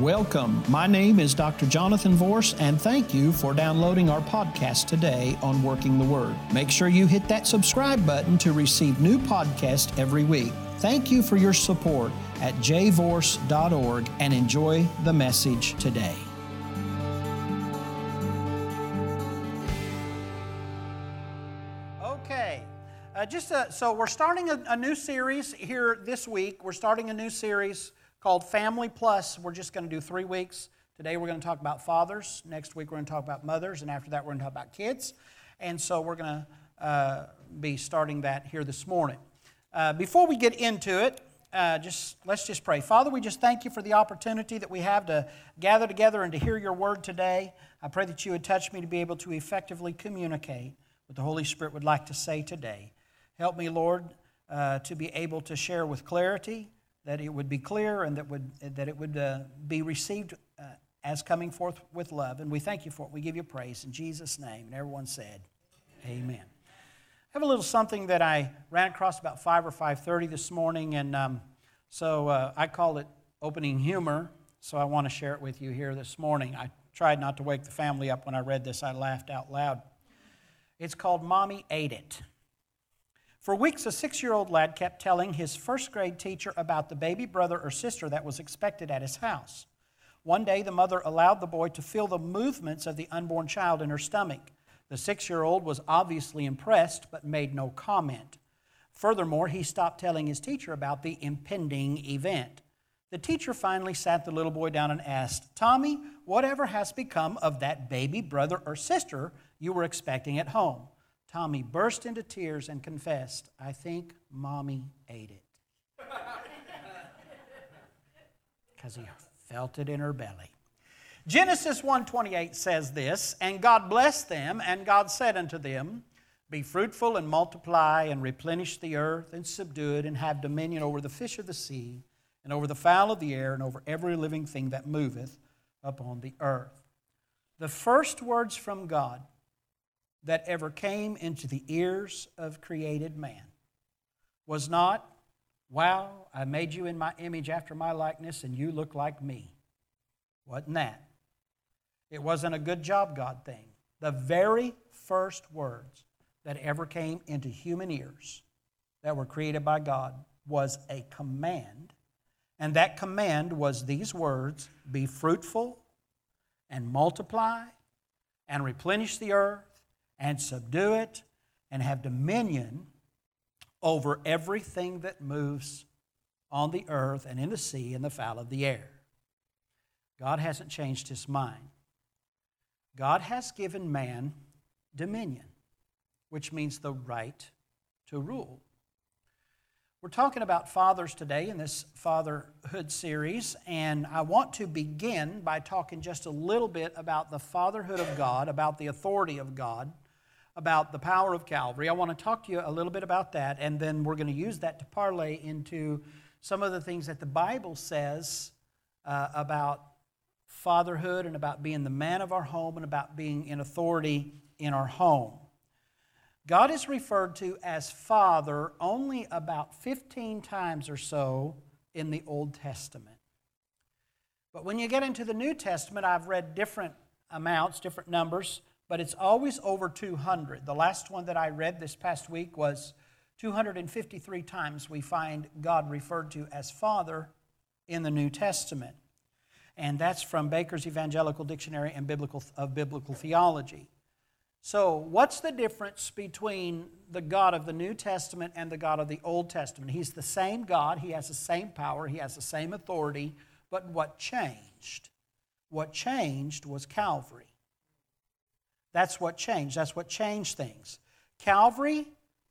Welcome. My name is Dr. Jonathan Vorse, and thank you for downloading our podcast today on Working the Word. Make sure you hit that subscribe button to receive new podcasts every week. Thank you for your support at jvorse.org and enjoy the message today. Okay, uh, just uh, so we're starting a, a new series here this week. We're starting a new series called Family Plus. We're just going to do three weeks. Today we're going to talk about fathers. Next week we're going to talk about mothers. And after that we're going to talk about kids. And so we're going to uh, be starting that here this morning. Uh, before we get into it, uh, just let's just pray. Father, we just thank you for the opportunity that we have to gather together and to hear your word today. I pray that you would touch me to be able to effectively communicate what the Holy Spirit would like to say today. Help me, Lord, uh, to be able to share with clarity that it would be clear and that, would, that it would uh, be received uh, as coming forth with love. And we thank you for it. We give you praise in Jesus' name. And everyone said, Amen. Amen. I have a little something that I ran across about 5 or 5.30 this morning, and um, so uh, I call it opening humor, so I want to share it with you here this morning. I tried not to wake the family up when I read this. I laughed out loud. It's called Mommy Ate It. For weeks, a six year old lad kept telling his first grade teacher about the baby brother or sister that was expected at his house. One day, the mother allowed the boy to feel the movements of the unborn child in her stomach. The six year old was obviously impressed but made no comment. Furthermore, he stopped telling his teacher about the impending event. The teacher finally sat the little boy down and asked, Tommy, whatever has become of that baby brother or sister you were expecting at home? Tommy burst into tears and confessed, I think mommy ate it. Because he felt it in her belly. Genesis 1:28 says this, and God blessed them, and God said unto them, Be fruitful and multiply and replenish the earth and subdue it and have dominion over the fish of the sea and over the fowl of the air and over every living thing that moveth upon the earth. The first words from God that ever came into the ears of created man was not, Wow, I made you in my image after my likeness, and you look like me. Wasn't that? It wasn't a good job, God thing. The very first words that ever came into human ears that were created by God was a command. And that command was these words Be fruitful and multiply and replenish the earth and subdue it and have dominion over everything that moves on the earth and in the sea and the fowl of the air. God hasn't changed his mind. God has given man dominion, which means the right to rule. We're talking about fathers today in this fatherhood series, and I want to begin by talking just a little bit about the fatherhood of God, about the authority of God about the power of Calvary. I want to talk to you a little bit about that, and then we're going to use that to parlay into some of the things that the Bible says uh, about fatherhood and about being the man of our home and about being in authority in our home. God is referred to as Father only about 15 times or so in the Old Testament. But when you get into the New Testament, I've read different amounts, different numbers but it's always over 200. The last one that I read this past week was 253 times we find God referred to as Father in the New Testament. And that's from Baker's Evangelical Dictionary and Biblical, of Biblical Theology. So, what's the difference between the God of the New Testament and the God of the Old Testament? He's the same God, He has the same power, He has the same authority, but what changed? What changed was Calvary. That's what changed. That's what changed things. Calvary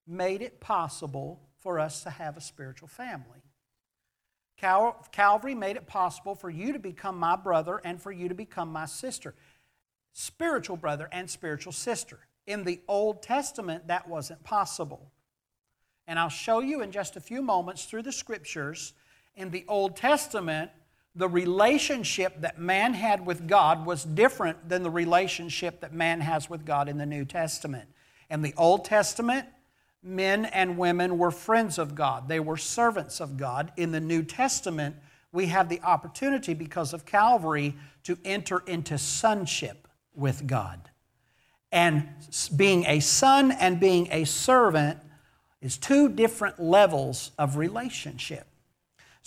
made it possible for us to have a spiritual family. Cal- Calvary made it possible for you to become my brother and for you to become my sister. Spiritual brother and spiritual sister. In the Old Testament, that wasn't possible. And I'll show you in just a few moments through the scriptures. In the Old Testament, the relationship that man had with God was different than the relationship that man has with God in the New Testament. In the Old Testament, men and women were friends of God, they were servants of God. In the New Testament, we have the opportunity because of Calvary to enter into sonship with God. And being a son and being a servant is two different levels of relationship.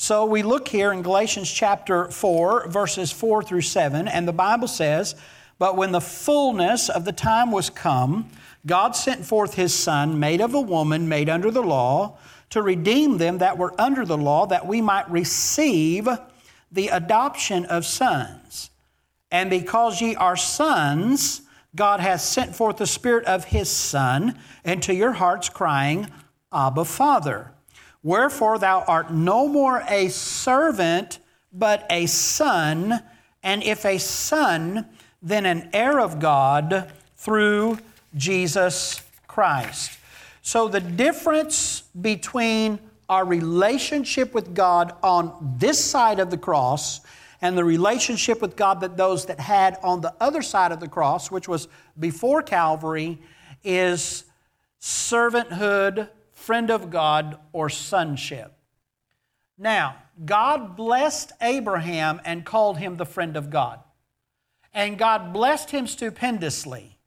So we look here in Galatians chapter 4, verses 4 through 7, and the Bible says, But when the fullness of the time was come, God sent forth his Son, made of a woman, made under the law, to redeem them that were under the law, that we might receive the adoption of sons. And because ye are sons, God hath sent forth the Spirit of his Son into your hearts, crying, Abba, Father. Wherefore thou art no more a servant, but a son, and if a son, then an heir of God through Jesus Christ. So the difference between our relationship with God on this side of the cross and the relationship with God that those that had on the other side of the cross, which was before Calvary, is servanthood friend of God, or sonship. Now, God blessed Abraham and called him the friend of God. And God blessed him stupendously.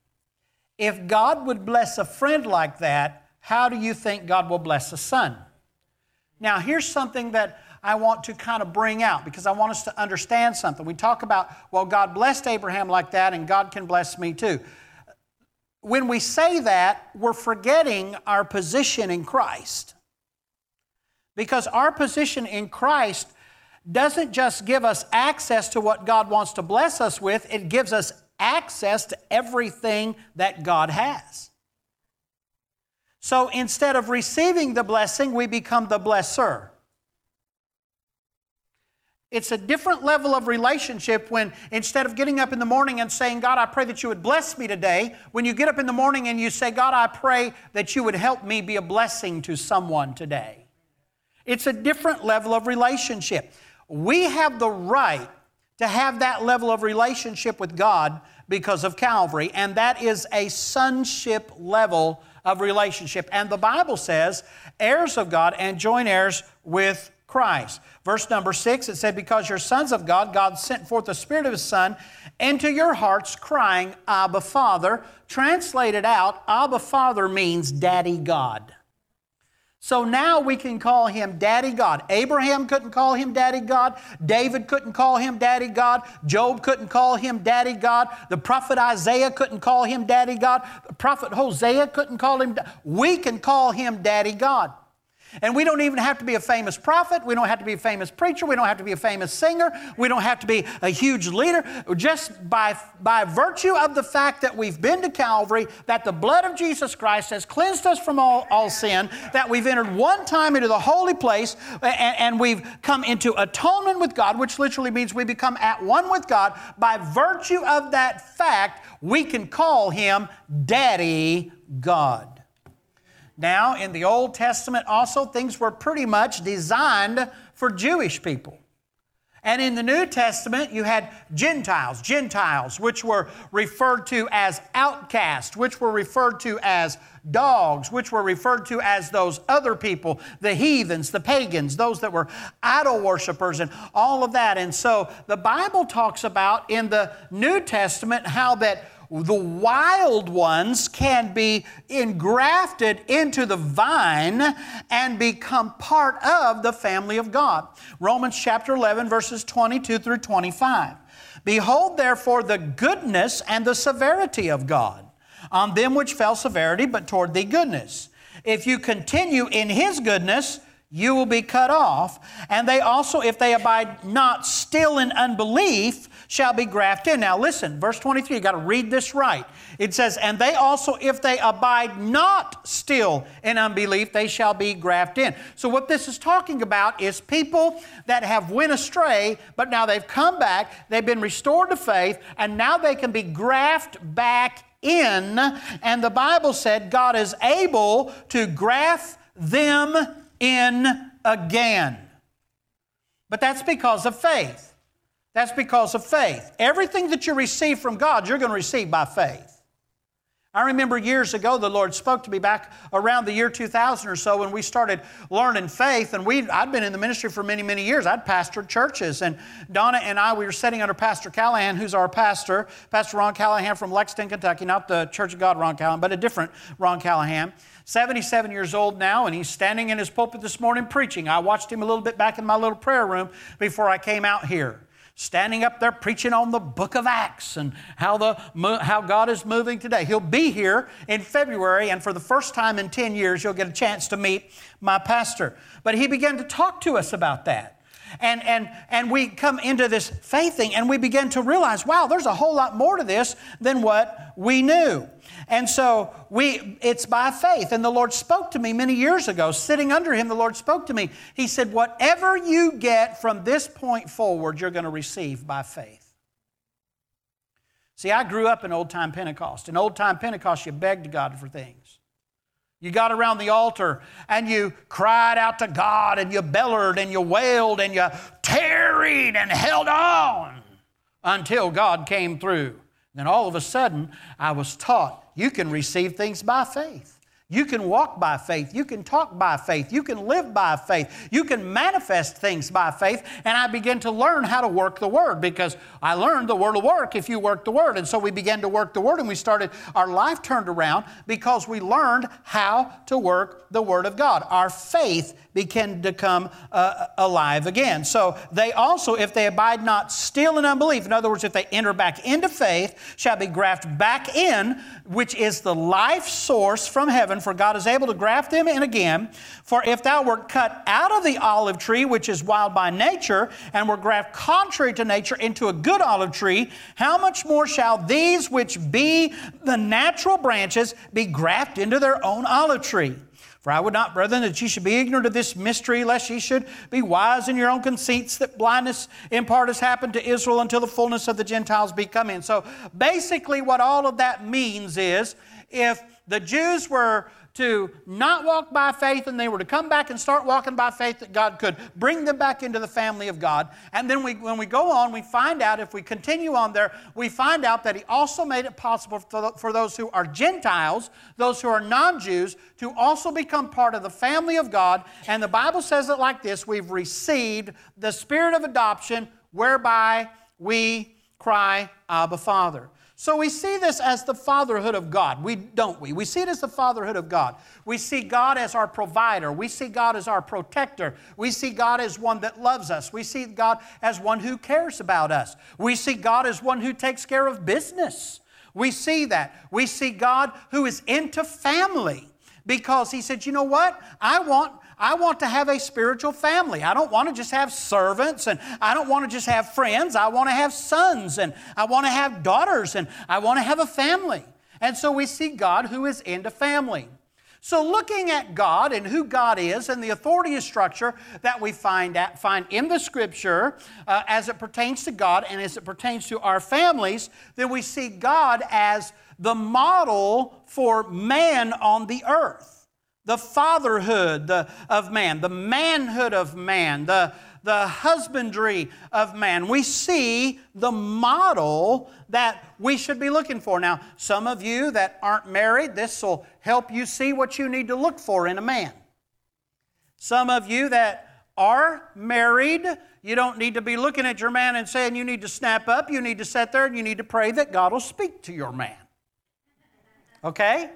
If God would bless a friend like that, how do you think God will bless a son? Now, here's something that I want to kind of bring out because I want us to understand something. We talk about, well, God blessed Abraham like that, and God can bless me too when we say that, we're forgetting our position in Christ. Because our position in Christ doesn't just give us access to what God wants to bless us with, it gives us access to everything that God has. So instead of receiving the blessing, we become the blesser. It's a different level of relationship when instead of getting up in the morning and saying, God, I pray that you would bless me today, when you get up in the morning and you say, God, I pray that you would help me be a blessing to someone today. It's a different level of relationship. We have the right to have that level of relationship with God because of Calvary, and that is a sonship level of relationship. And the Bible says, heirs of God and joint heirs with Christ. Verse number six, it said, Because you're sons of God, God sent forth the Spirit of His Son into your hearts, crying, Abba, Father. Translated out, Abba, Father means Daddy God. So now we can call him Daddy God. Abraham couldn't call him Daddy God. David couldn't call him Daddy God. Job couldn't call him Daddy God. The prophet Isaiah couldn't call him Daddy God. The prophet Hosea couldn't call him. We can call him Daddy God. And we don't even have to be a famous prophet. We don't have to be a famous preacher. We don't have to be a famous singer. We don't have to be a huge leader. Just by, by virtue of the fact that we've been to Calvary, that the blood of Jesus Christ has cleansed us from all, all sin, that we've entered one time into the holy place, and, and we've come into atonement with God, which literally means we become at one with God. By virtue of that fact, we can call Him Daddy God. Now, in the Old Testament, also, things were pretty much designed for Jewish people. And in the New Testament, you had Gentiles, Gentiles, which were referred to as outcasts, which were referred to as dogs, which were referred to as those other people, the heathens, the pagans, those that were idol worshippers, and all of that. And so the Bible talks about in the New Testament how that the wild ones can be engrafted into the vine and become part of the family of God. Romans chapter 11, verses 22 through 25. Behold, therefore, the goodness and the severity of God. On them which fell severity, but toward thee goodness. If you continue in his goodness, you will be cut off. And they also, if they abide not still in unbelief, shall be grafted in. Now listen, verse 23, you got to read this right. It says, And they also, if they abide not still in unbelief, they shall be grafted in. So what this is talking about is people that have went astray, but now they've come back, they've been restored to faith, and now they can be grafted back in. And the Bible said God is able to graft them in again. But that's because of faith. That's because of faith. Everything that you receive from God, you're going to receive by faith. I remember years ago the Lord spoke to me back around the year 2000 or so when we started learning faith, and we I'd been in the ministry for many, many years. I'd pastored churches, and Donna and I we were sitting under Pastor Callahan, who's our pastor, Pastor Ron Callahan from Lexington, Kentucky, not the Church of God Ron Callahan, but a different Ron Callahan. 77 years old now, and he's standing in his pulpit this morning preaching. I watched him a little bit back in my little prayer room before I came out here standing up there preaching on the book of Acts and how, the, how God is moving today. He'll be here in February, and for the first time in 10 years, you'll get a chance to meet my pastor. But he began to talk to us about that. And, and, and we come into this faith thing and we begin to realize, wow, there's a whole lot more to this than what we knew. And so we, it's by faith. And the Lord spoke to me many years ago. Sitting under Him, the Lord spoke to me. He said, Whatever you get from this point forward, you're going to receive by faith. See, I grew up in old time Pentecost. In old time Pentecost, you begged God for things. You got around the altar and you cried out to God and you bellowed and you wailed and you tarried and held on until God came through. Then all of a sudden, I was taught you can receive things by faith. You can walk by faith. You can talk by faith. You can live by faith. You can manifest things by faith. And I began to learn how to work the Word because I learned the Word will work if you work the Word. And so we began to work the Word and we started, our life turned around because we learned how to work the Word of God. Our faith began to come uh, alive again. So they also, if they abide not still in unbelief, in other words, if they enter back into faith, shall be grafted back in, which is the life source from heaven, for God is able to graft them in again. For if thou wert cut out of the olive tree, which is wild by nature, and were grafted contrary to nature into a good olive tree, how much more shall these which be the natural branches be grafted into their own olive tree? For I would not, brethren, that ye should be ignorant of this mystery, lest ye should be wise in your own conceits, that blindness in part has happened to Israel until the fullness of the Gentiles be come in. So basically, what all of that means is if the Jews were to not walk by faith and they were to come back and start walking by faith that God could bring them back into the family of God. And then we, when we go on, we find out, if we continue on there, we find out that He also made it possible for, for those who are Gentiles, those who are non Jews, to also become part of the family of God. And the Bible says it like this we've received the spirit of adoption whereby we cry, Abba, Father. So we see this as the fatherhood of God, we don't we? We see it as the fatherhood of God. We see God as our provider. We see God as our protector. We see God as one that loves us. We see God as one who cares about us. We see God as one who takes care of business. We see that. We see God who is into family because he said, "You know what? I want I want to have a spiritual family. I don't want to just have servants and I don't want to just have friends. I want to have sons and I want to have daughters and I want to have a family. And so we see God who is into family. So, looking at God and who God is and the authority structure that we find, at, find in the Scripture uh, as it pertains to God and as it pertains to our families, then we see God as the model for man on the earth the fatherhood of man, the manhood of man, the, the husbandry of man. We see the model that we should be looking for. Now, some of you that aren't married, this will help you see what you need to look for in a man. Some of you that are married, you don't need to be looking at your man and saying you need to snap up. You need to sit there and you need to pray that God will speak to your man. Okay?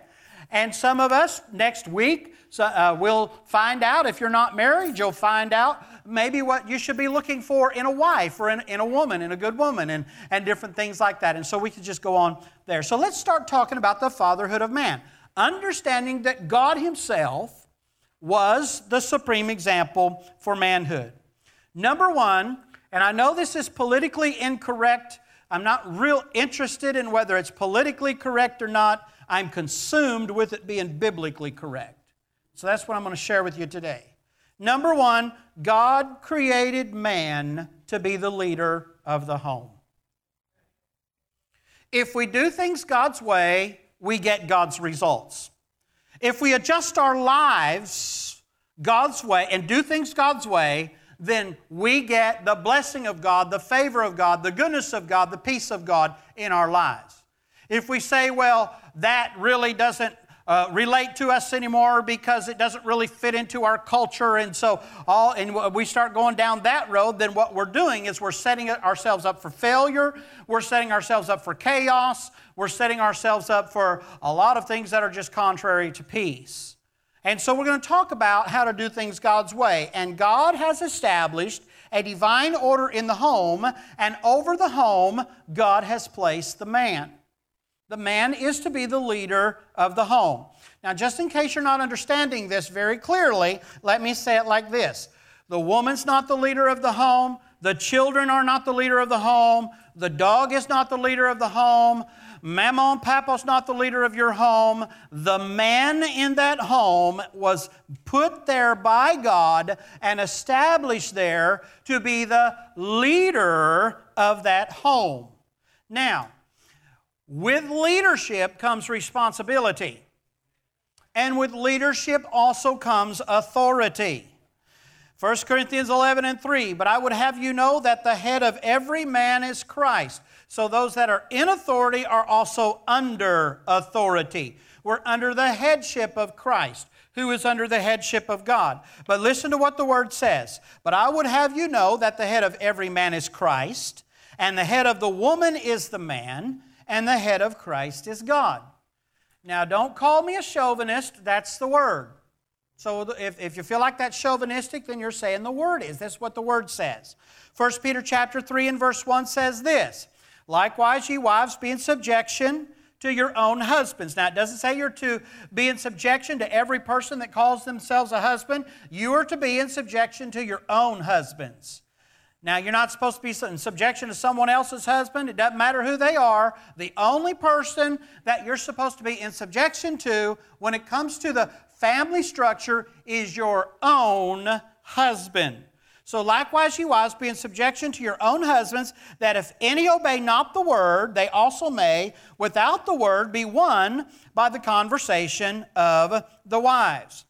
And some of us next week, so, uh, we'll find out if you're not married, you'll find out maybe what you should be looking for in a wife or in, in a woman, in a good woman, and, and different things like that. And so we could just go on there. So let's start talking about the fatherhood of man. Understanding that God Himself was the supreme example for manhood. Number one, and I know this is politically incorrect. I'm not real interested in whether it's politically correct or not. I'm consumed with it being biblically correct. So that's what I'm going to share with you today. Number one, God created man to be the leader of the home. If we do things God's way, we get God's results. If we adjust our lives God's way and do things God's way, then we get the blessing of God, the favor of God, the goodness of God, the peace of God in our lives. If we say, well, that really doesn't uh, relate to us anymore because it doesn't really fit into our culture. And so, all and we start going down that road, then what we're doing is we're setting ourselves up for failure. We're setting ourselves up for chaos. We're setting ourselves up for a lot of things that are just contrary to peace. And so, we're going to talk about how to do things God's way. And God has established a divine order in the home, and over the home, God has placed the man. The man is to be the leader of the home. Now, just in case you're not understanding this very clearly, let me say it like this The woman's not the leader of the home, the children are not the leader of the home, the dog is not the leader of the home, Mama and Papa's not the leader of your home. The man in that home was put there by God and established there to be the leader of that home. Now, with leadership comes responsibility. And with leadership also comes authority. 1 Corinthians 11 and 3, but I would have you know that the head of every man is Christ. So those that are in authority are also under authority. We're under the headship of Christ, who is under the headship of God. But listen to what the word says. But I would have you know that the head of every man is Christ, and the head of the woman is the man and the head of Christ is God. Now, don't call me a chauvinist, that's the word. So if, if you feel like that's chauvinistic, then you're saying the word is. That's what the word says. 1 Peter chapter 3 and verse 1 says this Likewise, ye wives, be in subjection to your own husbands. Now, it doesn't say you're to be in subjection to every person that calls themselves a husband. You are to be in subjection to your own husbands. Now, you're not supposed to be in subjection to someone else's husband. It doesn't matter who they are. The only person that you're supposed to be in subjection to when it comes to the family structure is your own husband. So likewise, you wives, be in subjection to your own husbands, that if any obey not the word, they also may, without the word, be won by the conversation of the wives.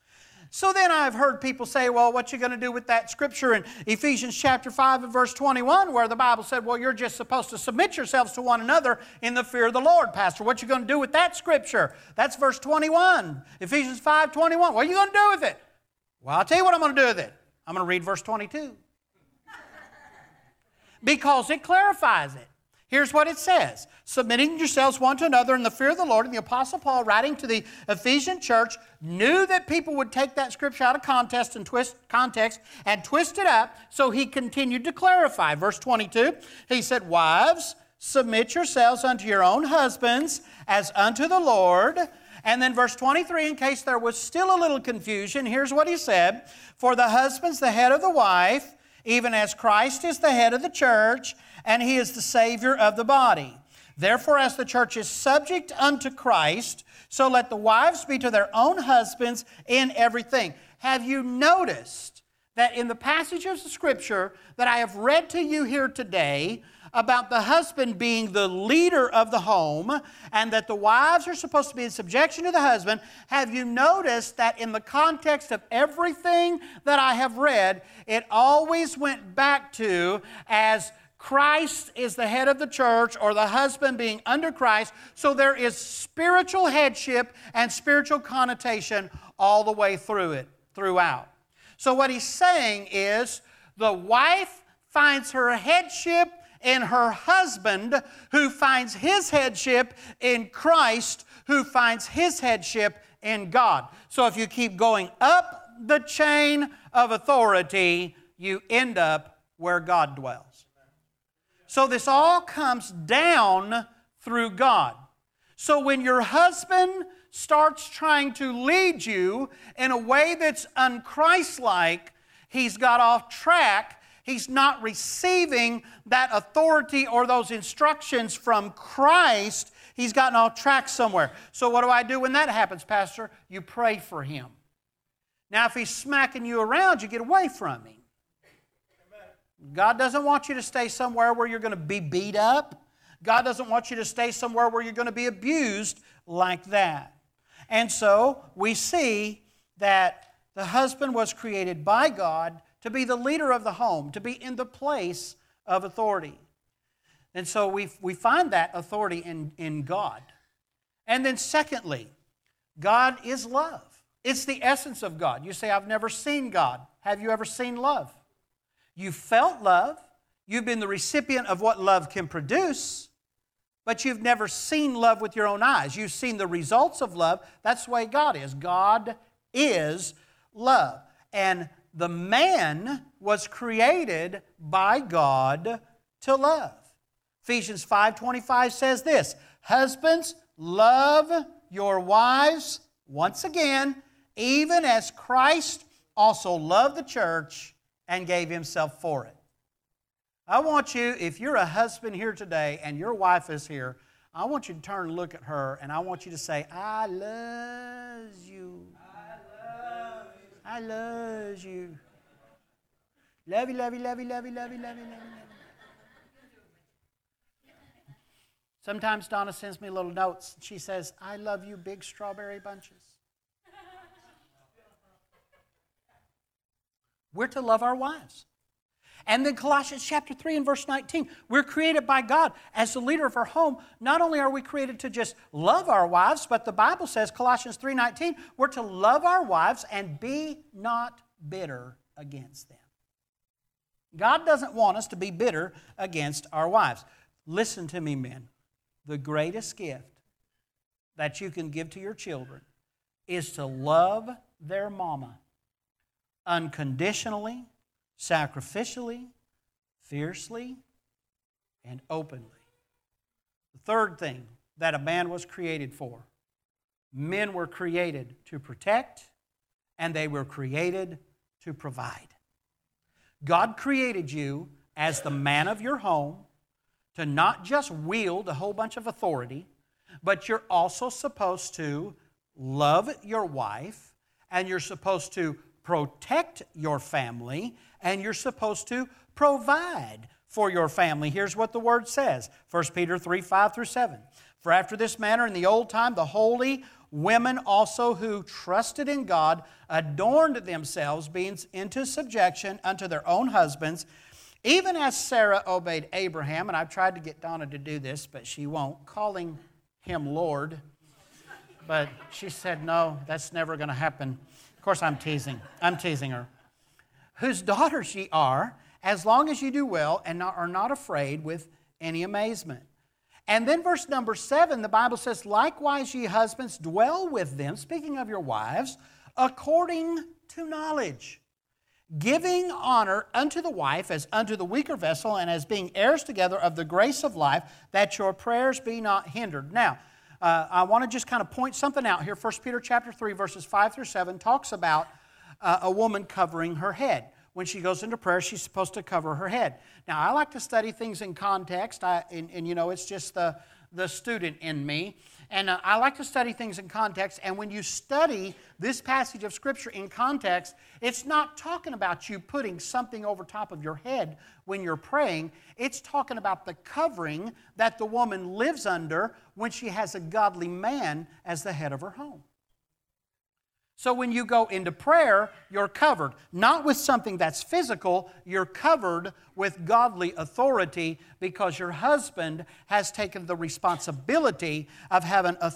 So then I've heard people say, well, what you going to do with that scripture in Ephesians chapter 5 and verse 21 where the Bible said, well, you're just supposed to submit yourselves to one another in the fear of the Lord, Pastor. What you going to do with that scripture? That's verse 21. Ephesians 5, 21. What are you going to do with it? Well, I'll tell you what I'm going to do with it. I'm going to read verse 22. because it clarifies it. Here's what it says Submitting yourselves one to another in the fear of the Lord. And the Apostle Paul, writing to the Ephesian church, knew that people would take that scripture out of context and twist context and twist it up, so he continued to clarify. Verse 22, he said, Wives, submit yourselves unto your own husbands as unto the Lord. And then verse 23, in case there was still a little confusion, here's what he said For the husband's the head of the wife, even as Christ is the head of the church and he is the Savior of the body. Therefore, as the church is subject unto Christ, so let the wives be to their own husbands in everything. Have you noticed that in the passages of Scripture that I have read to you here today about the husband being the leader of the home and that the wives are supposed to be in subjection to the husband, have you noticed that in the context of everything that I have read, it always went back to as Christ is the head of the church, or the husband being under Christ. So there is spiritual headship and spiritual connotation all the way through it, throughout. So what he's saying is the wife finds her headship in her husband, who finds his headship in Christ, who finds his headship in God. So if you keep going up the chain of authority, you end up where God dwells. So this all comes down through God. So when your husband starts trying to lead you in a way that's unchristlike, he's got off track. He's not receiving that authority or those instructions from Christ. He's gotten off track somewhere. So, what do I do when that happens, Pastor? You pray for him. Now, if he's smacking you around, you get away from him. God doesn't want you to stay somewhere where you're going to be beat up. God doesn't want you to stay somewhere where you're going to be abused like that. And so we see that the husband was created by God to be the leader of the home, to be in the place of authority. And so we, we find that authority in, in God. And then, secondly, God is love. It's the essence of God. You say, I've never seen God. Have you ever seen love? You felt love. You've been the recipient of what love can produce, but you've never seen love with your own eyes. You've seen the results of love. That's the way God is. God is love. And the man was created by God to love. Ephesians 5:25 says this, "Husbands, love your wives once again, even as Christ also loved the church and gave himself for it." I want you, if you're a husband here today and your wife is here, I want you to turn and look at her and I want you to say, I love you. I love you. Love you, love you, love you, love you, love you, love you, love you. Sometimes Donna sends me little notes. She says, I love you, big strawberry bunches. We're to love our wives. And then Colossians chapter 3 and verse 19. We're created by God as the leader of our home. Not only are we created to just love our wives, but the Bible says, Colossians 3:19, we're to love our wives and be not bitter against them. God doesn't want us to be bitter against our wives. Listen to me, men. The greatest gift that you can give to your children is to love their mama unconditionally sacrificially, fiercely, and openly. The third thing that a man was created for men were created to protect, and they were created to provide. God created you as the man of your home to not just wield a whole bunch of authority, but you're also supposed to love your wife and you're supposed to protect your family and you're supposed to provide for your family. Here's what the word says 1 Peter 3 5 through 7. For after this manner in the old time, the holy women also who trusted in God adorned themselves, being into subjection unto their own husbands, even as Sarah obeyed Abraham. And I've tried to get Donna to do this, but she won't, calling him Lord. But she said, no, that's never going to happen. Course, I'm teasing. I'm teasing her whose daughters ye are, as long as you do well and not, are not afraid with any amazement. And then, verse number seven, the Bible says, Likewise, ye husbands, dwell with them, speaking of your wives, according to knowledge, giving honor unto the wife as unto the weaker vessel, and as being heirs together of the grace of life, that your prayers be not hindered. Now, uh, I want to just kind of point something out here. 1 Peter chapter 3, verses 5 through 7 talks about uh, a woman covering her head. When she goes into prayer, she's supposed to cover her head. Now, I like to study things in context, I, and, and you know, it's just the, the student in me. And uh, I like to study things in context. And when you study this passage of Scripture in context, it's not talking about you putting something over top of your head when you're praying. It's talking about the covering that the woman lives under when she has a godly man as the head of her home. So when you go into prayer, you're covered. Not with something that's physical, you're covered with godly authority because your husband has taken the responsibility of having, of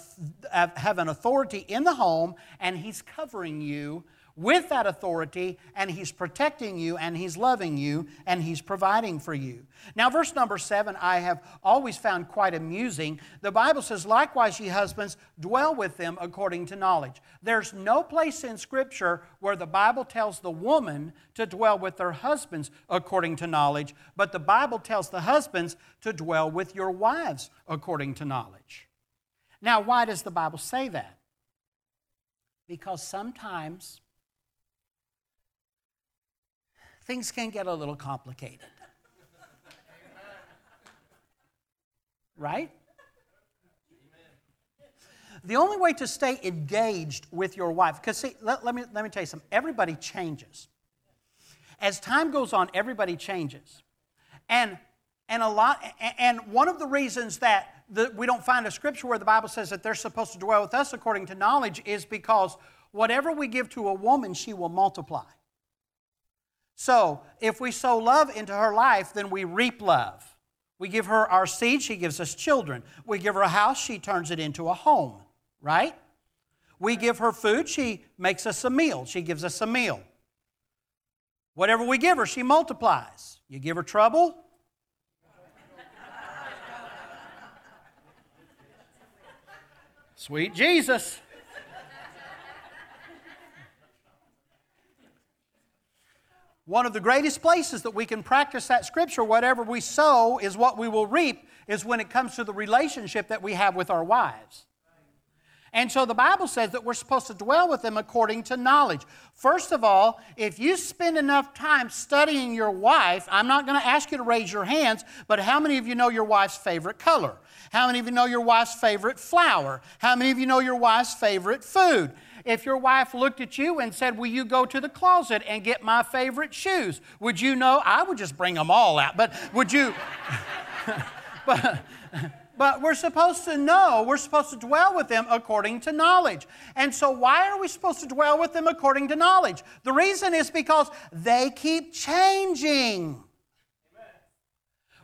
having authority in the home and he's covering you with that authority, and He's protecting you, and He's loving you, and He's providing for you. Now, verse number seven, I have always found quite amusing. The Bible says, Likewise, ye husbands, dwell with them according to knowledge. There's no place in Scripture where the Bible tells the woman to dwell with their husbands according to knowledge, but the Bible tells the husbands to dwell with your wives according to knowledge. Now, why does the Bible say that? Because sometimes things can get a little complicated. Right? The only way to stay engaged with your wife, because see, let, let, me, let me tell you something, everybody changes. As time goes on, everybody changes. And, and, a lot, and one of the reasons that the, we don't find a scripture where the Bible says that they're supposed to dwell with us according to knowledge is because whatever we give to a woman, she will multiply. So, if we sow love into her life, then we reap love. We give her our seed, she gives us children. We give her a house, she turns it into a home, right? We give her food, she makes us a meal. She gives us a meal. Whatever we give her, she multiplies. You give her trouble, Sweet Jesus. One of the greatest places that we can practice that scripture, whatever we sow is what we will reap, is when it comes to the relationship that we have with our wives. And so the Bible says that we're supposed to dwell with them according to knowledge. First of all, if you spend enough time studying your wife, I'm not going to ask you to raise your hands, but how many of you know your wife's favorite color? How many of you know your wife's favorite flower? How many of you know your wife's favorite food? If your wife looked at you and said, Will you go to the closet and get my favorite shoes? Would you know? I would just bring them all out, but would you? but but we're supposed to know, we're supposed to dwell with them according to knowledge. And so, why are we supposed to dwell with them according to knowledge? The reason is because they keep changing.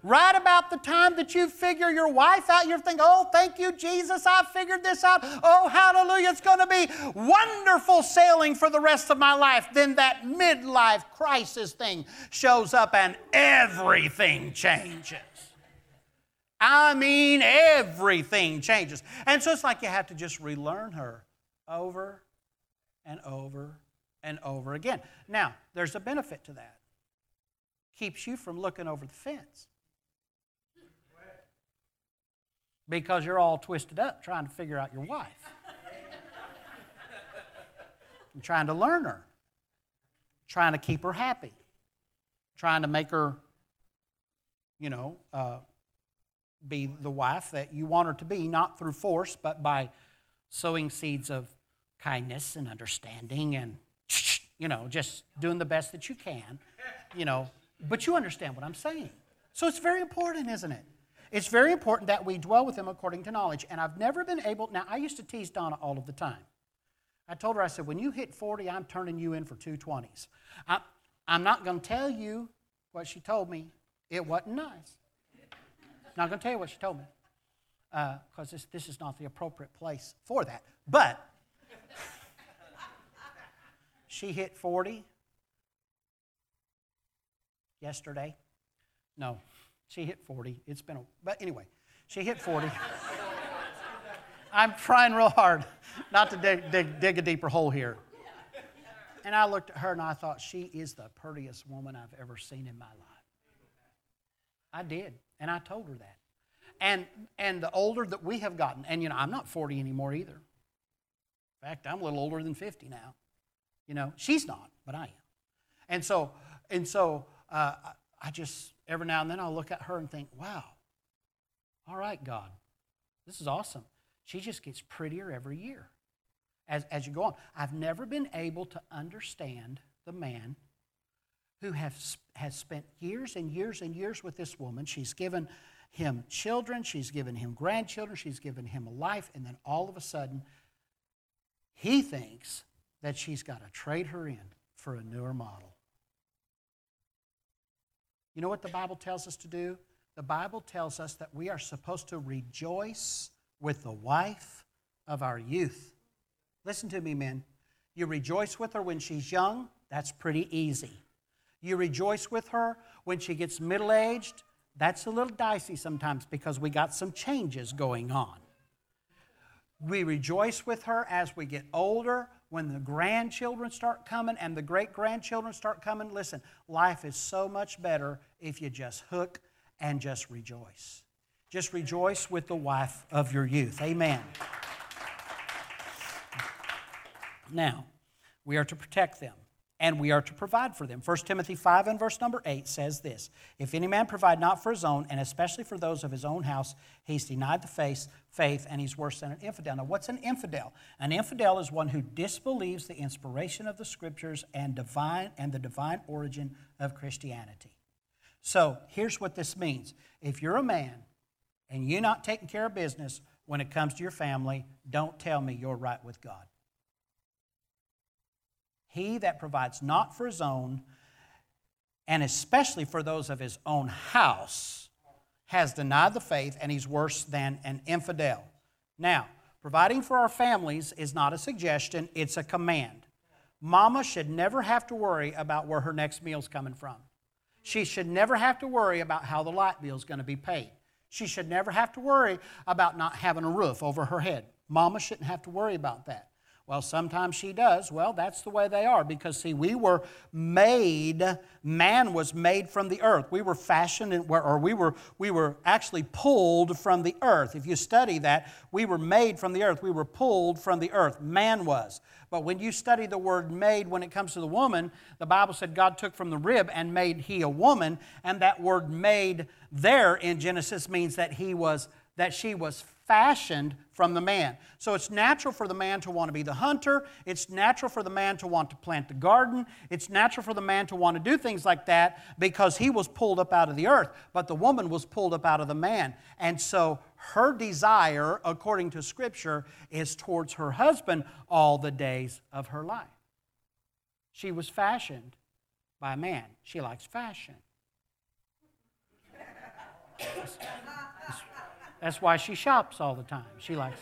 Right about the time that you figure your wife out, you're thinking, oh, thank you, Jesus, I figured this out. Oh, hallelujah, it's going to be wonderful sailing for the rest of my life. Then that midlife crisis thing shows up and everything changes. I mean, everything changes. And so it's like you have to just relearn her over and over and over again. Now, there's a benefit to that. Keeps you from looking over the fence. Because you're all twisted up trying to figure out your wife. and trying to learn her. Trying to keep her happy. Trying to make her, you know, uh, be the wife that you want her to be, not through force, but by sowing seeds of kindness and understanding and, you know, just doing the best that you can, you know. But you understand what I'm saying. So it's very important, isn't it? It's very important that we dwell with them according to knowledge. And I've never been able, now I used to tease Donna all of the time. I told her, I said, when you hit 40, I'm turning you in for two 20s. I, I'm not going to tell you what she told me. It wasn't nice. Not going to tell you what she told me because uh, this, this is not the appropriate place for that. But she hit 40 yesterday. No, she hit 40. It's been a, but anyway, she hit 40. I'm trying real hard not to dig, dig, dig a deeper hole here. And I looked at her and I thought, she is the prettiest woman I've ever seen in my life. I did. And I told her that. And, and the older that we have gotten, and you know, I'm not 40 anymore either. In fact, I'm a little older than 50 now. You know, she's not, but I am. And so, and so uh, I just, every now and then I'll look at her and think, wow, all right, God, this is awesome. She just gets prettier every year as, as you go on. I've never been able to understand the man who have, has spent years and years and years with this woman. She's given him children, she's given him grandchildren, she's given him a life, and then all of a sudden, he thinks that she's got to trade her in for a newer model. You know what the Bible tells us to do? The Bible tells us that we are supposed to rejoice with the wife of our youth. Listen to me, men. You rejoice with her when she's young, that's pretty easy. You rejoice with her when she gets middle aged. That's a little dicey sometimes because we got some changes going on. We rejoice with her as we get older, when the grandchildren start coming and the great grandchildren start coming. Listen, life is so much better if you just hook and just rejoice. Just rejoice with the wife of your youth. Amen. Now, we are to protect them and we are to provide for them. 1 Timothy 5 and verse number 8 says this If any man provide not for his own, and especially for those of his own house, he's denied the faith, faith and he's worse than an infidel. Now, what's an infidel? An infidel is one who disbelieves the inspiration of the scriptures and, divine, and the divine origin of Christianity. So, here's what this means if you're a man and you're not taking care of business when it comes to your family, don't tell me you're right with God. He that provides not for his own, and especially for those of his own house, has denied the faith and he's worse than an infidel. Now, providing for our families is not a suggestion, it's a command. Mama should never have to worry about where her next meal's coming from. She should never have to worry about how the light bill's going to be paid. She should never have to worry about not having a roof over her head. Mama shouldn't have to worry about that. Well, sometimes she does. Well, that's the way they are because, see, we were made, man was made from the earth. We were fashioned, or we were, we were actually pulled from the earth. If you study that, we were made from the earth. We were pulled from the earth. Man was. But when you study the word made when it comes to the woman, the Bible said God took from the rib and made he a woman. And that word made there in Genesis means that he was, that she was fashioned from the man. So it's natural for the man to want to be the hunter. It's natural for the man to want to plant the garden. It's natural for the man to want to do things like that because he was pulled up out of the earth, but the woman was pulled up out of the man. And so her desire, according to Scripture, is towards her husband all the days of her life. She was fashioned by a man. She likes fashion. That's why she shops all the time. She likes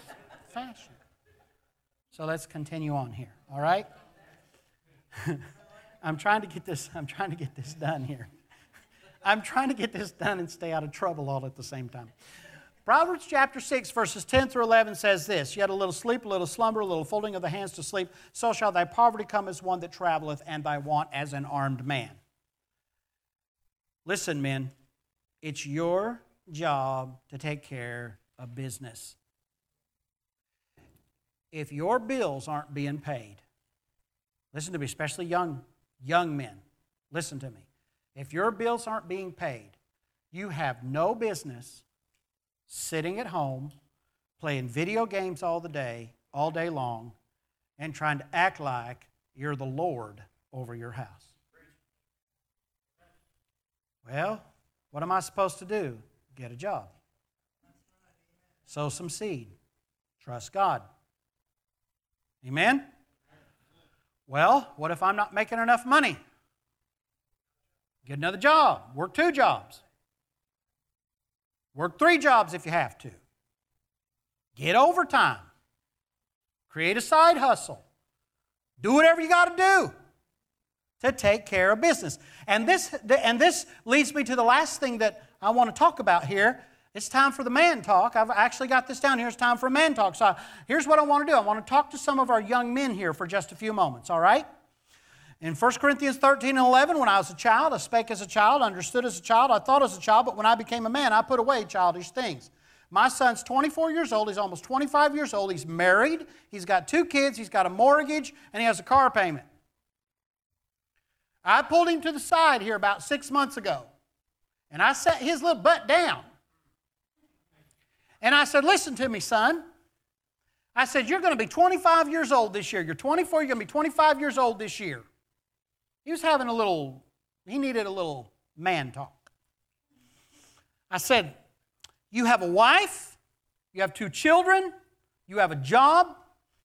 fashion. So let's continue on here, all right? I'm trying to get this I'm trying to get this done here. I'm trying to get this done and stay out of trouble all at the same time. Proverbs chapter 6, verses 10 through 11 says this Yet a little sleep, a little slumber, a little folding of the hands to sleep, so shall thy poverty come as one that traveleth, and thy want as an armed man. Listen, men, it's your job to take care of business. If your bills aren't being paid, listen to me, especially young, young men, listen to me. If your bills aren't being paid, you have no business sitting at home, playing video games all the day, all day long, and trying to act like you're the Lord over your house. Well, what am I supposed to do? Get a job. Sow some seed. Trust God. Amen? Well, what if I'm not making enough money? Get another job. Work two jobs. Work three jobs if you have to. Get overtime. Create a side hustle. Do whatever you got to do to take care of business. And this, and this leads me to the last thing that I want to talk about here. It's time for the man talk. I've actually got this down here. It's time for a man talk. So here's what I want to do I want to talk to some of our young men here for just a few moments, all right? In 1 Corinthians 13 and 11, when I was a child, I spake as a child, understood as a child, I thought as a child, but when I became a man, I put away childish things. My son's 24 years old. He's almost 25 years old. He's married. He's got two kids. He's got a mortgage, and he has a car payment. I pulled him to the side here about six months ago, and I sat his little butt down. And I said, Listen to me, son. I said, You're going to be 25 years old this year. You're 24, you're going to be 25 years old this year. He was having a little, he needed a little man talk. I said, You have a wife, you have two children, you have a job,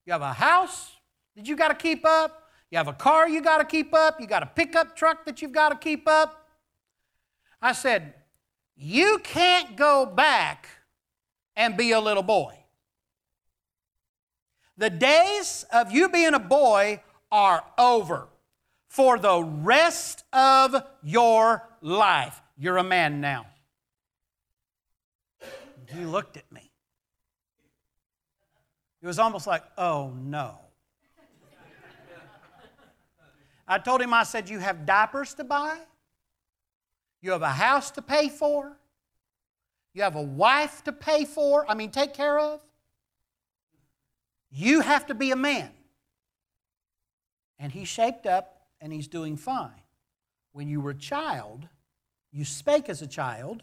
you have a house that you got to keep up, you have a car you got to keep up, you got a pickup truck that you've got to keep up. I said, You can't go back and be a little boy. The days of you being a boy are over for the rest of your life. You're a man now. He looked at me. It was almost like, oh no. I told him, I said, You have diapers to buy, you have a house to pay for, you have a wife to pay for, I mean, take care of. You have to be a man. And he shaped up and he's doing fine. When you were a child, you spake as a child,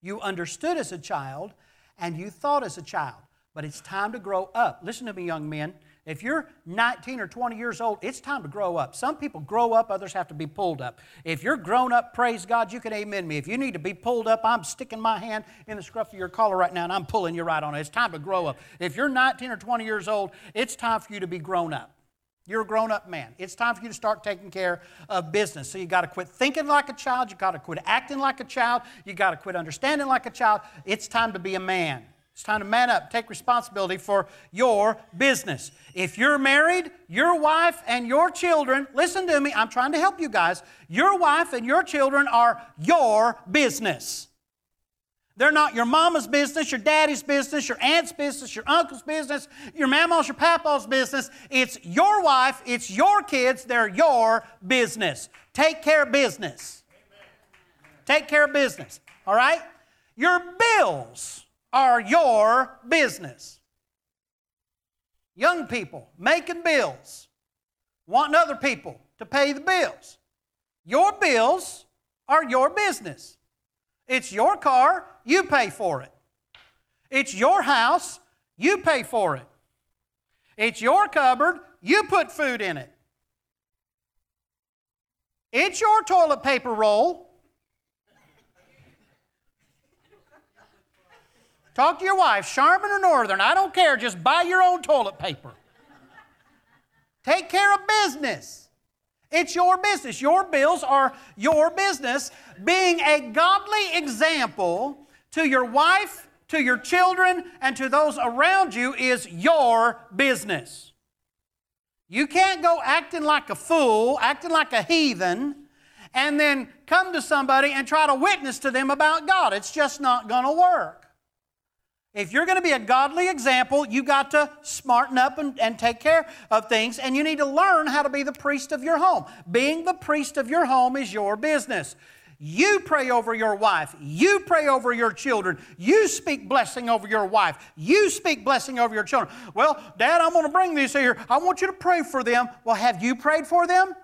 you understood as a child, and you thought as a child. But it's time to grow up. Listen to me, young men. If you're 19 or 20 years old, it's time to grow up. Some people grow up, others have to be pulled up. If you're grown up, praise God, you can amen me. If you need to be pulled up, I'm sticking my hand in the scruff of your collar right now and I'm pulling you right on it. It's time to grow up. If you're 19 or 20 years old, it's time for you to be grown up. You're a grown up man. It's time for you to start taking care of business. So you got to quit thinking like a child. You got to quit acting like a child. You got to quit understanding like a child. It's time to be a man. It's time to man up, take responsibility for your business. If you're married, your wife and your children, listen to me, I'm trying to help you guys. Your wife and your children are your business. They're not your mama's business, your daddy's business, your aunt's business, your uncle's business, your mama's, your papa's business. It's your wife, it's your kids, they're your business. Take care of business. Take care of business, all right? Your bills are your business. Young people making bills, wanting other people to pay the bills. Your bills are your business. It's your car, you pay for it. It's your house, you pay for it. It's your cupboard, you put food in it. It's your toilet paper roll, Talk to your wife, Charmin or Northern, I don't care, just buy your own toilet paper. Take care of business. It's your business. Your bills are your business. Being a godly example to your wife, to your children, and to those around you is your business. You can't go acting like a fool, acting like a heathen, and then come to somebody and try to witness to them about God. It's just not going to work. If you're going to be a godly example, you got to smarten up and, and, take care of things, and you need to learn how to be the priest of your home. Being the priest of your home is your business. You pray over your wife. You pray over your children. You speak blessing over your wife. You speak blessing over your children. Well, Dad, I'm going to bring these here. I want you to pray for them. Well, have you prayed for them?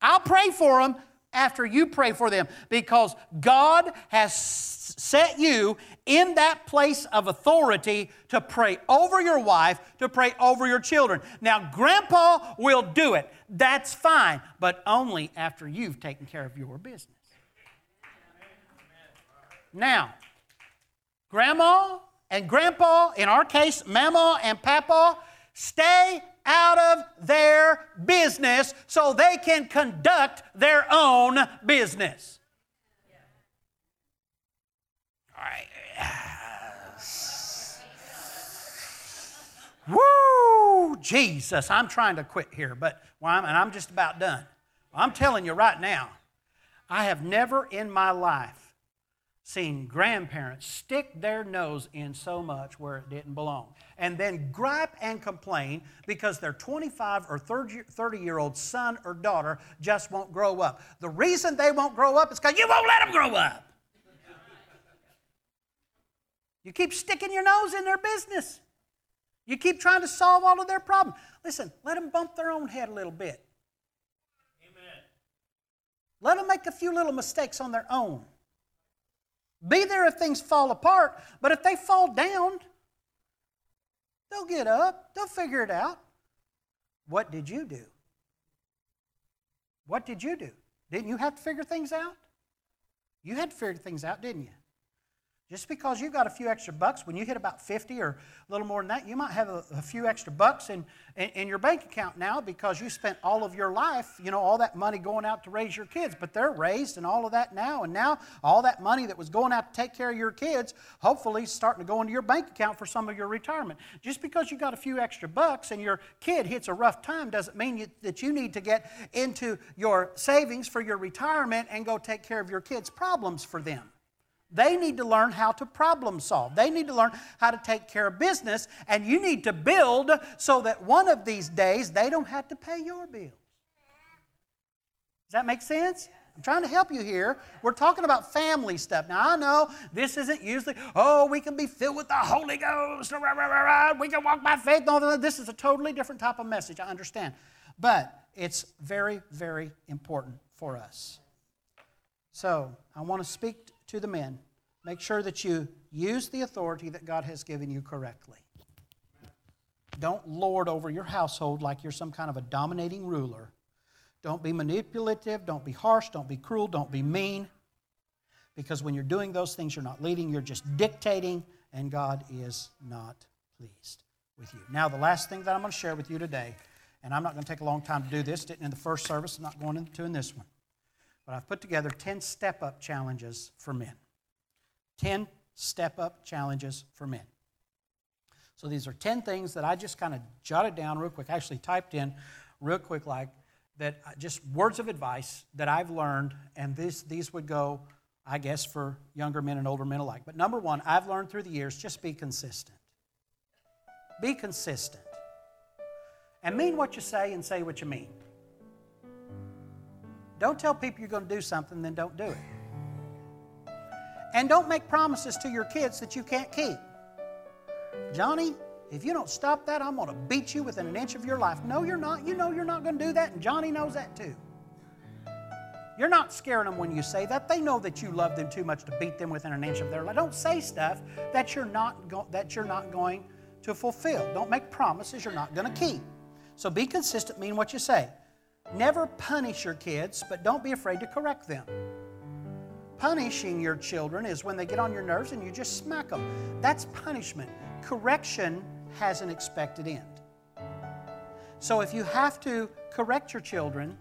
I'll pray for them after you pray for them because God has set you in that place of authority to pray over your wife, to pray over your children. Now, grandpa will do it. That's fine, but only after you've taken care of your business. Now, grandma and grandpa, in our case, mama and papa, stay out of their business so they can conduct their own business. All right. Woo! Jesus, I'm trying to quit here, but well, I'm, and I'm just about done. I'm telling you right now, I have never in my life seen grandparents stick their nose in so much where it didn't belong and then gripe and complain because their 25 or 30 year old son or daughter just won't grow up. The reason they won't grow up is because you won't let them grow up. You keep sticking your nose in their business. You keep trying to solve all of their problems. Listen, let them bump their own head a little bit. Amen. Let them make a few little mistakes on their own. Be there if things fall apart, but if they fall down, they'll get up, they'll figure it out. What did you do? What did you do? Didn't you have to figure things out? You had to figure things out, didn't you? Just because you've got a few extra bucks, when you hit about 50 or a little more than that, you might have a, a, few extra bucks in, in, in, your bank account now because you spent all of your life, you know, all that money going out to raise your kids. But they're raised and all of that now. And now all that money that was going out to take care of your kids, hopefully starting to go into your bank account for some of your retirement. Just because you've got a few extra bucks and your kid hits a rough time doesn't mean you, that you need to get into your savings for your retirement and go take care of your kids' problems for them. They need to learn how to problem solve. They need to learn how to take care of business, and you need to build so that one of these days they don't have to pay your bills. Does that make sense? I'm trying to help you here. We're talking about family stuff. Now, I know this isn't usually, oh, we can be filled with the Holy Ghost, rah, rah, rah, we can walk by faith. No, this is a totally different type of message, I understand. But it's very, very important for us. So, I want to speak to the men. Make sure that you use the authority that God has given you correctly. Don't lord over your household like you're some kind of a dominating ruler. Don't be manipulative, don't be harsh, don't be cruel, don't be mean. Because when you're doing those things, you're not leading, you're just dictating, and God is not pleased with you. Now, the last thing that I'm going to share with you today and I'm not going to take a long time to do this. Didn't in the first service, I'm not going into in this one. But I've put together 10 step up challenges for men. 10 step up challenges for men. So these are 10 things that I just kind of jotted down real quick, actually typed in real quick, like that uh, just words of advice that I've learned, and this, these would go, I guess, for younger men and older men alike. But number one, I've learned through the years just be consistent. Be consistent. And mean what you say and say what you mean. Don't tell people you're going to do something, then don't do it. And don't make promises to your kids that you can't keep. Johnny, if you don't stop that, I'm going to beat you within an inch of your life. No, you're not. You know you're not going to do that, and Johnny knows that too. You're not scaring them when you say that. They know that you love them too much to beat them within an inch of their life. Don't say stuff that you're not, go- that you're not going to fulfill. Don't make promises you're not going to keep. So be consistent, mean what you say. Never punish your kids, but don't be afraid to correct them. Punishing your children is when they get on your nerves and you just smack them. That's punishment. Correction has an expected end. So if you have to correct your children,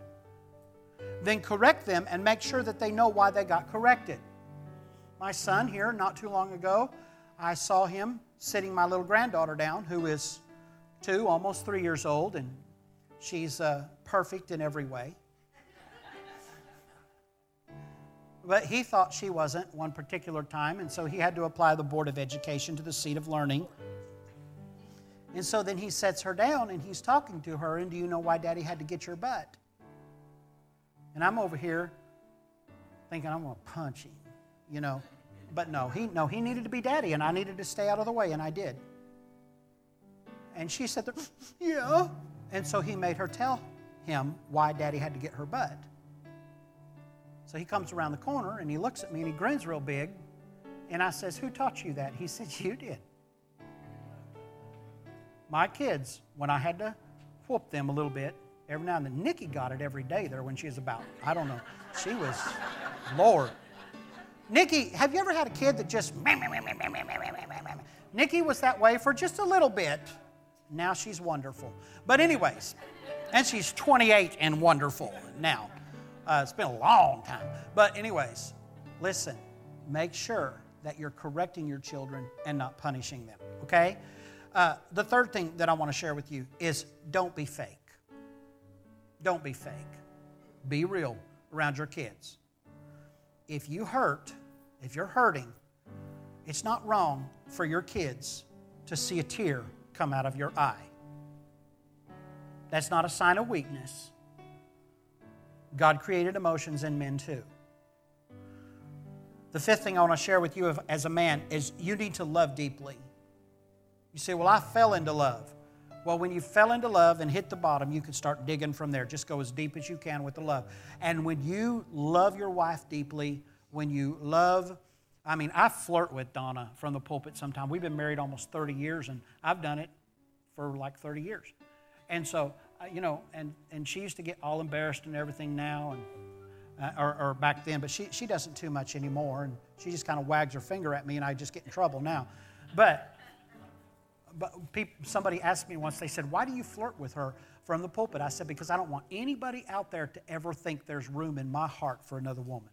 then correct them and make sure that they know why they got corrected. My son here, not too long ago, I saw him sitting my little granddaughter down, who is two, almost three years old, and she's uh, perfect in every way. But he thought she wasn't one particular time, and so he had to apply the Board of Education to the seat of learning. And so then he sets her down and he's talking to her, and do you know why daddy had to get your butt? And I'm over here thinking I'm going to punch him, you know. But no, he no, he needed to be daddy, and I needed to stay out of the way, and I did. And she said, Yeah. And so he made her tell him why daddy had to get her butt. So he comes around the corner and he looks at me and he grins real big. And I says, Who taught you that? He said, You did. My kids, when I had to whoop them a little bit, every now and then, Nikki got it every day there when she was about, I don't know, she was, Lord. Nikki, have you ever had a kid that just, Nikki was that way for just a little bit. Now she's wonderful. But, anyways, and she's 28 and wonderful now. Uh, it's been a long time. But, anyways, listen, make sure that you're correcting your children and not punishing them, okay? Uh, the third thing that I want to share with you is don't be fake. Don't be fake. Be real around your kids. If you hurt, if you're hurting, it's not wrong for your kids to see a tear come out of your eye. That's not a sign of weakness. God created emotions in men too. The fifth thing I want to share with you as a man is you need to love deeply. You say, Well, I fell into love. Well, when you fell into love and hit the bottom, you can start digging from there. Just go as deep as you can with the love. And when you love your wife deeply, when you love, I mean, I flirt with Donna from the pulpit sometimes. We've been married almost 30 years, and I've done it for like 30 years. And so, uh, you know, and, and she used to get all embarrassed and everything now, and, uh, or, or back then, but she, she doesn't too much anymore. And she just kind of wags her finger at me, and I just get in trouble now. But, but somebody asked me once, they said, Why do you flirt with her from the pulpit? I said, Because I don't want anybody out there to ever think there's room in my heart for another woman.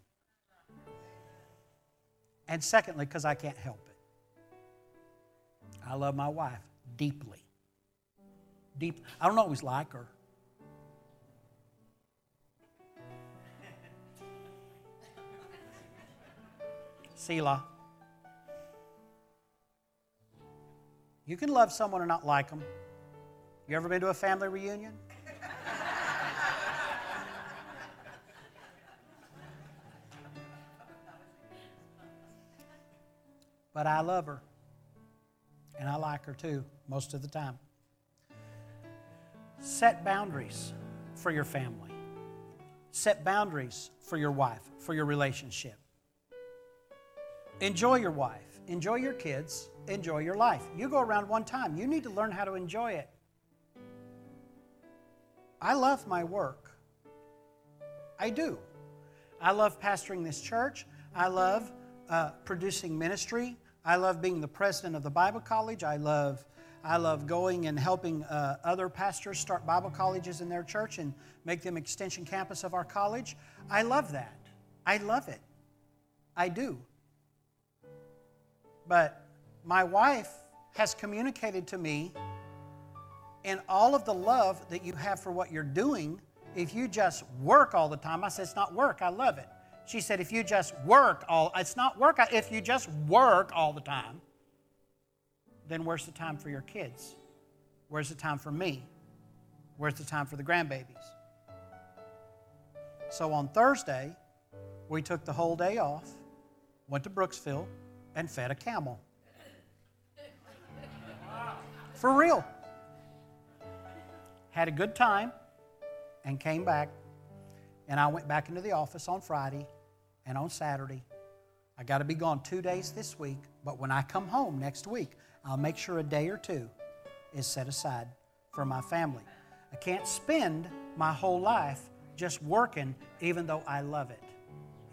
And secondly, because I can't help it. I love my wife deeply deep. I don't always like her. Selah. You can love someone and not like them. You ever been to a family reunion? But I love her. And I like her too, most of the time. Set boundaries for your family. Set boundaries for your wife, for your relationship. Enjoy your wife, enjoy your kids, enjoy your life. You go around one time, you need to learn how to enjoy it. I love my work. I do. I love pastoring this church. I love uh, producing ministry. I love being the president of the Bible College. I love I love going and helping uh, other pastors start Bible colleges in their church and make them extension campus of our college. I love that. I love it. I do. But my wife has communicated to me in all of the love that you have for what you're doing. If you just work all the time, I said, it's not work, I love it. She said, if you just work all, it's not work, if you just work all the time, then where's the time for your kids? Where's the time for me? Where's the time for the grandbabies? So on Thursday, we took the whole day off, went to Brooksville, and fed a camel. For real. Had a good time and came back. And I went back into the office on Friday and on Saturday. I got to be gone two days this week, but when I come home next week, I'll make sure a day or two is set aside for my family. I can't spend my whole life just working, even though I love it,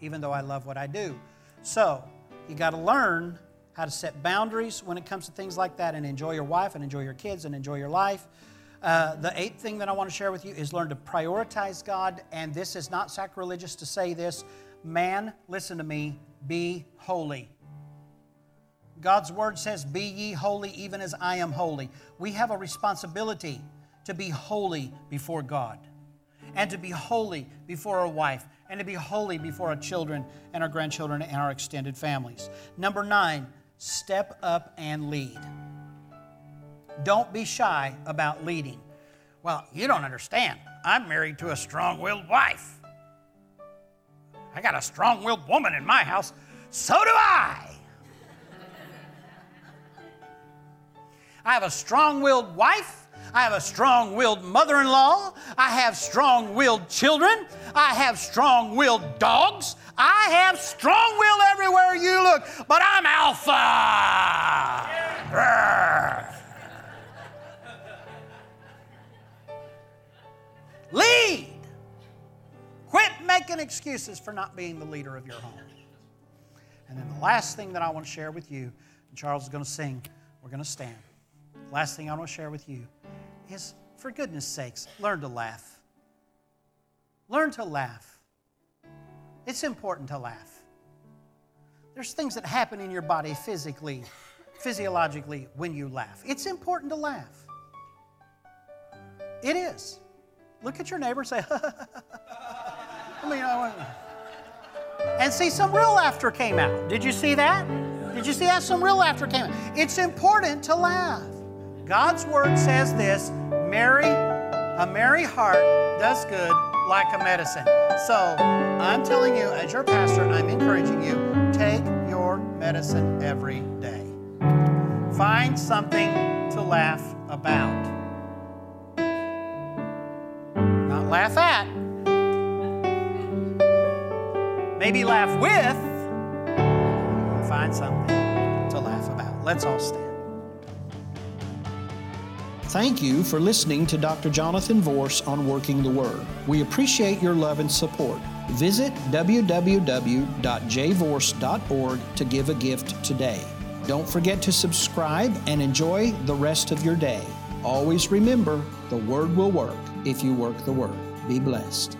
even though I love what I do. So, you got to learn how to set boundaries when it comes to things like that and enjoy your wife and enjoy your kids and enjoy your life. Uh, the eighth thing that I want to share with you is learn to prioritize God. And this is not sacrilegious to say this. Man, listen to me, be holy. God's word says, Be ye holy even as I am holy. We have a responsibility to be holy before God and to be holy before our wife and to be holy before our children and our grandchildren and our extended families. Number nine, step up and lead. Don't be shy about leading. Well, you don't understand. I'm married to a strong willed wife. I got a strong willed woman in my house. So do I. I have a strong willed wife. I have a strong willed mother in law. I have strong willed children. I have strong willed dogs. I have strong will everywhere you look, but I'm alpha. Lead. Quit making excuses for not being the leader of your home. And then the last thing that I want to share with you, and Charles is going to sing, we're going to stand. Last thing I want to share with you is for goodness sakes, learn to laugh. Learn to laugh. It's important to laugh. There's things that happen in your body physically, physiologically when you laugh. It's important to laugh. It is. Look at your neighbor say, I mean, I and see, some real laughter came out. Did you see that? Did you see that? Some real laughter came out. It's important to laugh. God's word says this merry, a merry heart does good like a medicine. So I'm telling you, as your pastor, I'm encouraging you, take your medicine every day. Find something to laugh about. Laugh at. Maybe laugh with. Find something to laugh about. Let's all stand. Thank you for listening to Dr. Jonathan Vorse on Working the Word. We appreciate your love and support. Visit www.jvorse.org to give a gift today. Don't forget to subscribe and enjoy the rest of your day. Always remember the Word will work if you work the Word. Be blessed.